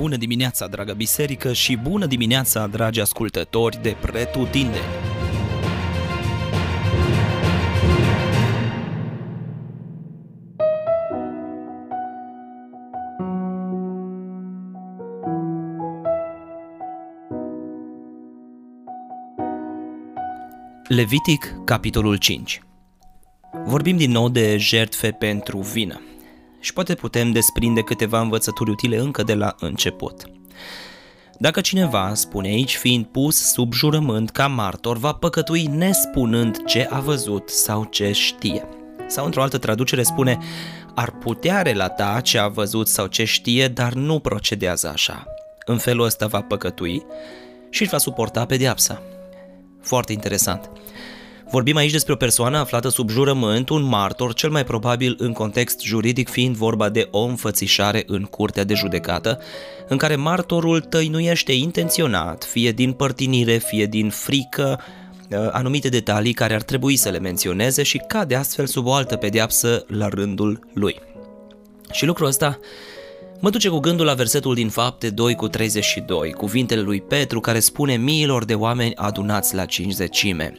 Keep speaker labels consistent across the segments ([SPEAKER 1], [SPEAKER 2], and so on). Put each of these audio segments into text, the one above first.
[SPEAKER 1] Bună dimineața, dragă biserică, și bună dimineața, dragi ascultători de Pretutindeni! Levitic, capitolul 5 Vorbim din nou de jertfe pentru vină și poate putem desprinde câteva învățături utile încă de la început. Dacă cineva, spune aici, fiind pus sub jurământ ca martor, va păcătui nespunând ce a văzut sau ce știe. Sau într-o altă traducere spune, ar putea relata ce a văzut sau ce știe, dar nu procedează așa. În felul ăsta va păcătui și își va suporta pedeapsa. Foarte interesant. Vorbim aici despre o persoană aflată sub jurământ, un martor, cel mai probabil în context juridic fiind vorba de o înfățișare în curtea de judecată, în care martorul tăinuiește intenționat, fie din părtinire, fie din frică, uh, anumite detalii care ar trebui să le menționeze și cade astfel sub o altă pedeapsă la rândul lui. Și lucrul ăsta Mă duce cu gândul la versetul din Fapte 2 cu 32, cuvintele lui Petru care spune miilor de oameni adunați la cincizecime.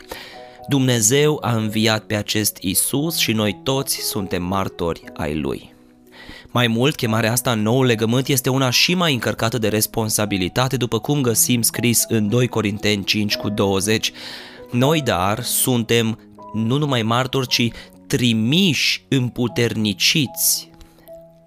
[SPEAKER 1] Dumnezeu a înviat pe acest Isus și noi toți suntem martori ai lui. Mai mult, chemarea asta în nou legământ este una și mai încărcată de responsabilitate, după cum găsim scris în 2 Corinteni 5 cu 20. Noi, dar, suntem nu numai martori, ci trimiși, împuterniciți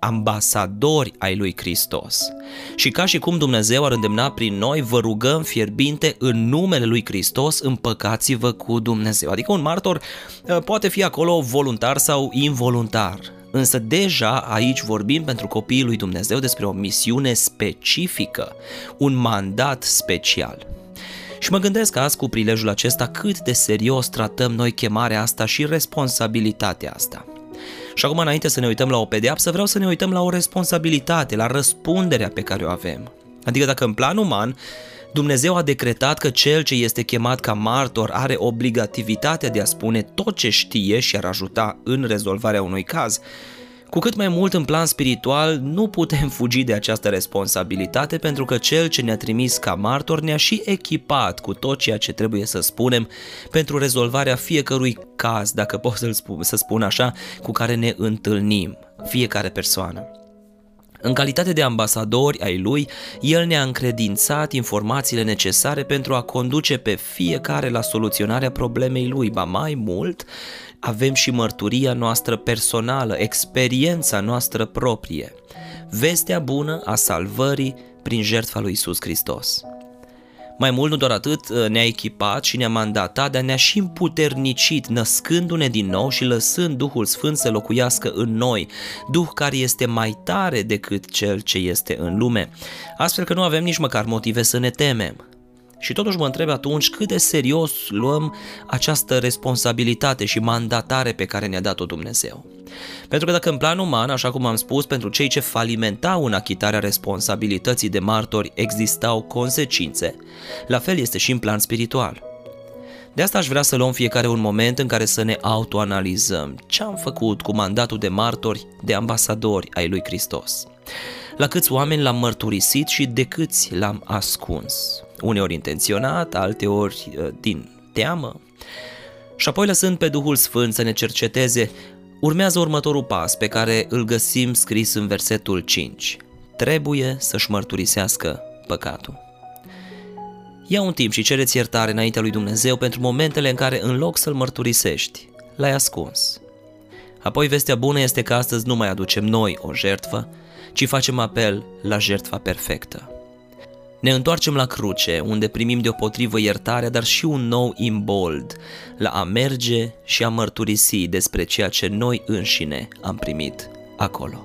[SPEAKER 1] ambasadori ai lui Hristos. Și ca și cum Dumnezeu ar îndemna prin noi, vă rugăm fierbinte în numele lui Hristos, împăcați-vă cu Dumnezeu. Adică un martor uh, poate fi acolo voluntar sau involuntar. Însă deja aici vorbim pentru copiii lui Dumnezeu despre o misiune specifică, un mandat special. Și mă gândesc azi cu prilejul acesta cât de serios tratăm noi chemarea asta și responsabilitatea asta. Și acum, înainte să ne uităm la o pedeapsă, vreau să ne uităm la o responsabilitate, la răspunderea pe care o avem. Adică dacă în plan uman Dumnezeu a decretat că cel ce este chemat ca martor are obligativitatea de a spune tot ce știe și ar ajuta în rezolvarea unui caz, cu cât mai mult în plan spiritual, nu putem fugi de această responsabilitate pentru că cel ce ne-a trimis ca martor ne-a și echipat cu tot ceea ce trebuie să spunem pentru rezolvarea fiecărui caz, dacă pot să spun, să spun așa, cu care ne întâlnim, fiecare persoană. În calitate de ambasadori ai lui, el ne-a încredințat informațiile necesare pentru a conduce pe fiecare la soluționarea problemei lui, ba mai mult, avem și mărturia noastră personală, experiența noastră proprie, vestea bună a salvării prin jertfa lui Isus Hristos. Mai mult, nu doar atât, ne-a echipat și ne-a mandatat, dar ne-a și împuternicit, născându-ne din nou și lăsând Duhul Sfânt să locuiască în noi, Duh care este mai tare decât cel ce este în lume, astfel că nu avem nici măcar motive să ne temem. Și totuși mă întreb atunci cât de serios luăm această responsabilitate și mandatare pe care ne-a dat-o Dumnezeu. Pentru că dacă în plan uman, așa cum am spus, pentru cei ce falimentau în achitarea responsabilității de martori existau consecințe, la fel este și în plan spiritual. De asta aș vrea să luăm fiecare un moment în care să ne autoanalizăm ce am făcut cu mandatul de martori, de ambasadori ai lui Hristos. La câți oameni l-am mărturisit și de câți l-am ascuns uneori intenționat, alteori uh, din teamă. Și apoi lăsând pe Duhul Sfânt să ne cerceteze, urmează următorul pas pe care îl găsim scris în versetul 5. Trebuie să-și mărturisească păcatul. Ia un timp și cereți iertare înaintea lui Dumnezeu pentru momentele în care, în loc să-L mărturisești, l-ai ascuns. Apoi vestea bună este că astăzi nu mai aducem noi o jertfă, ci facem apel la jertfa perfectă. Ne întoarcem la cruce, unde primim deopotrivă iertarea, dar și un nou imbold, la a merge și a mărturisi despre ceea ce noi înșine am primit acolo.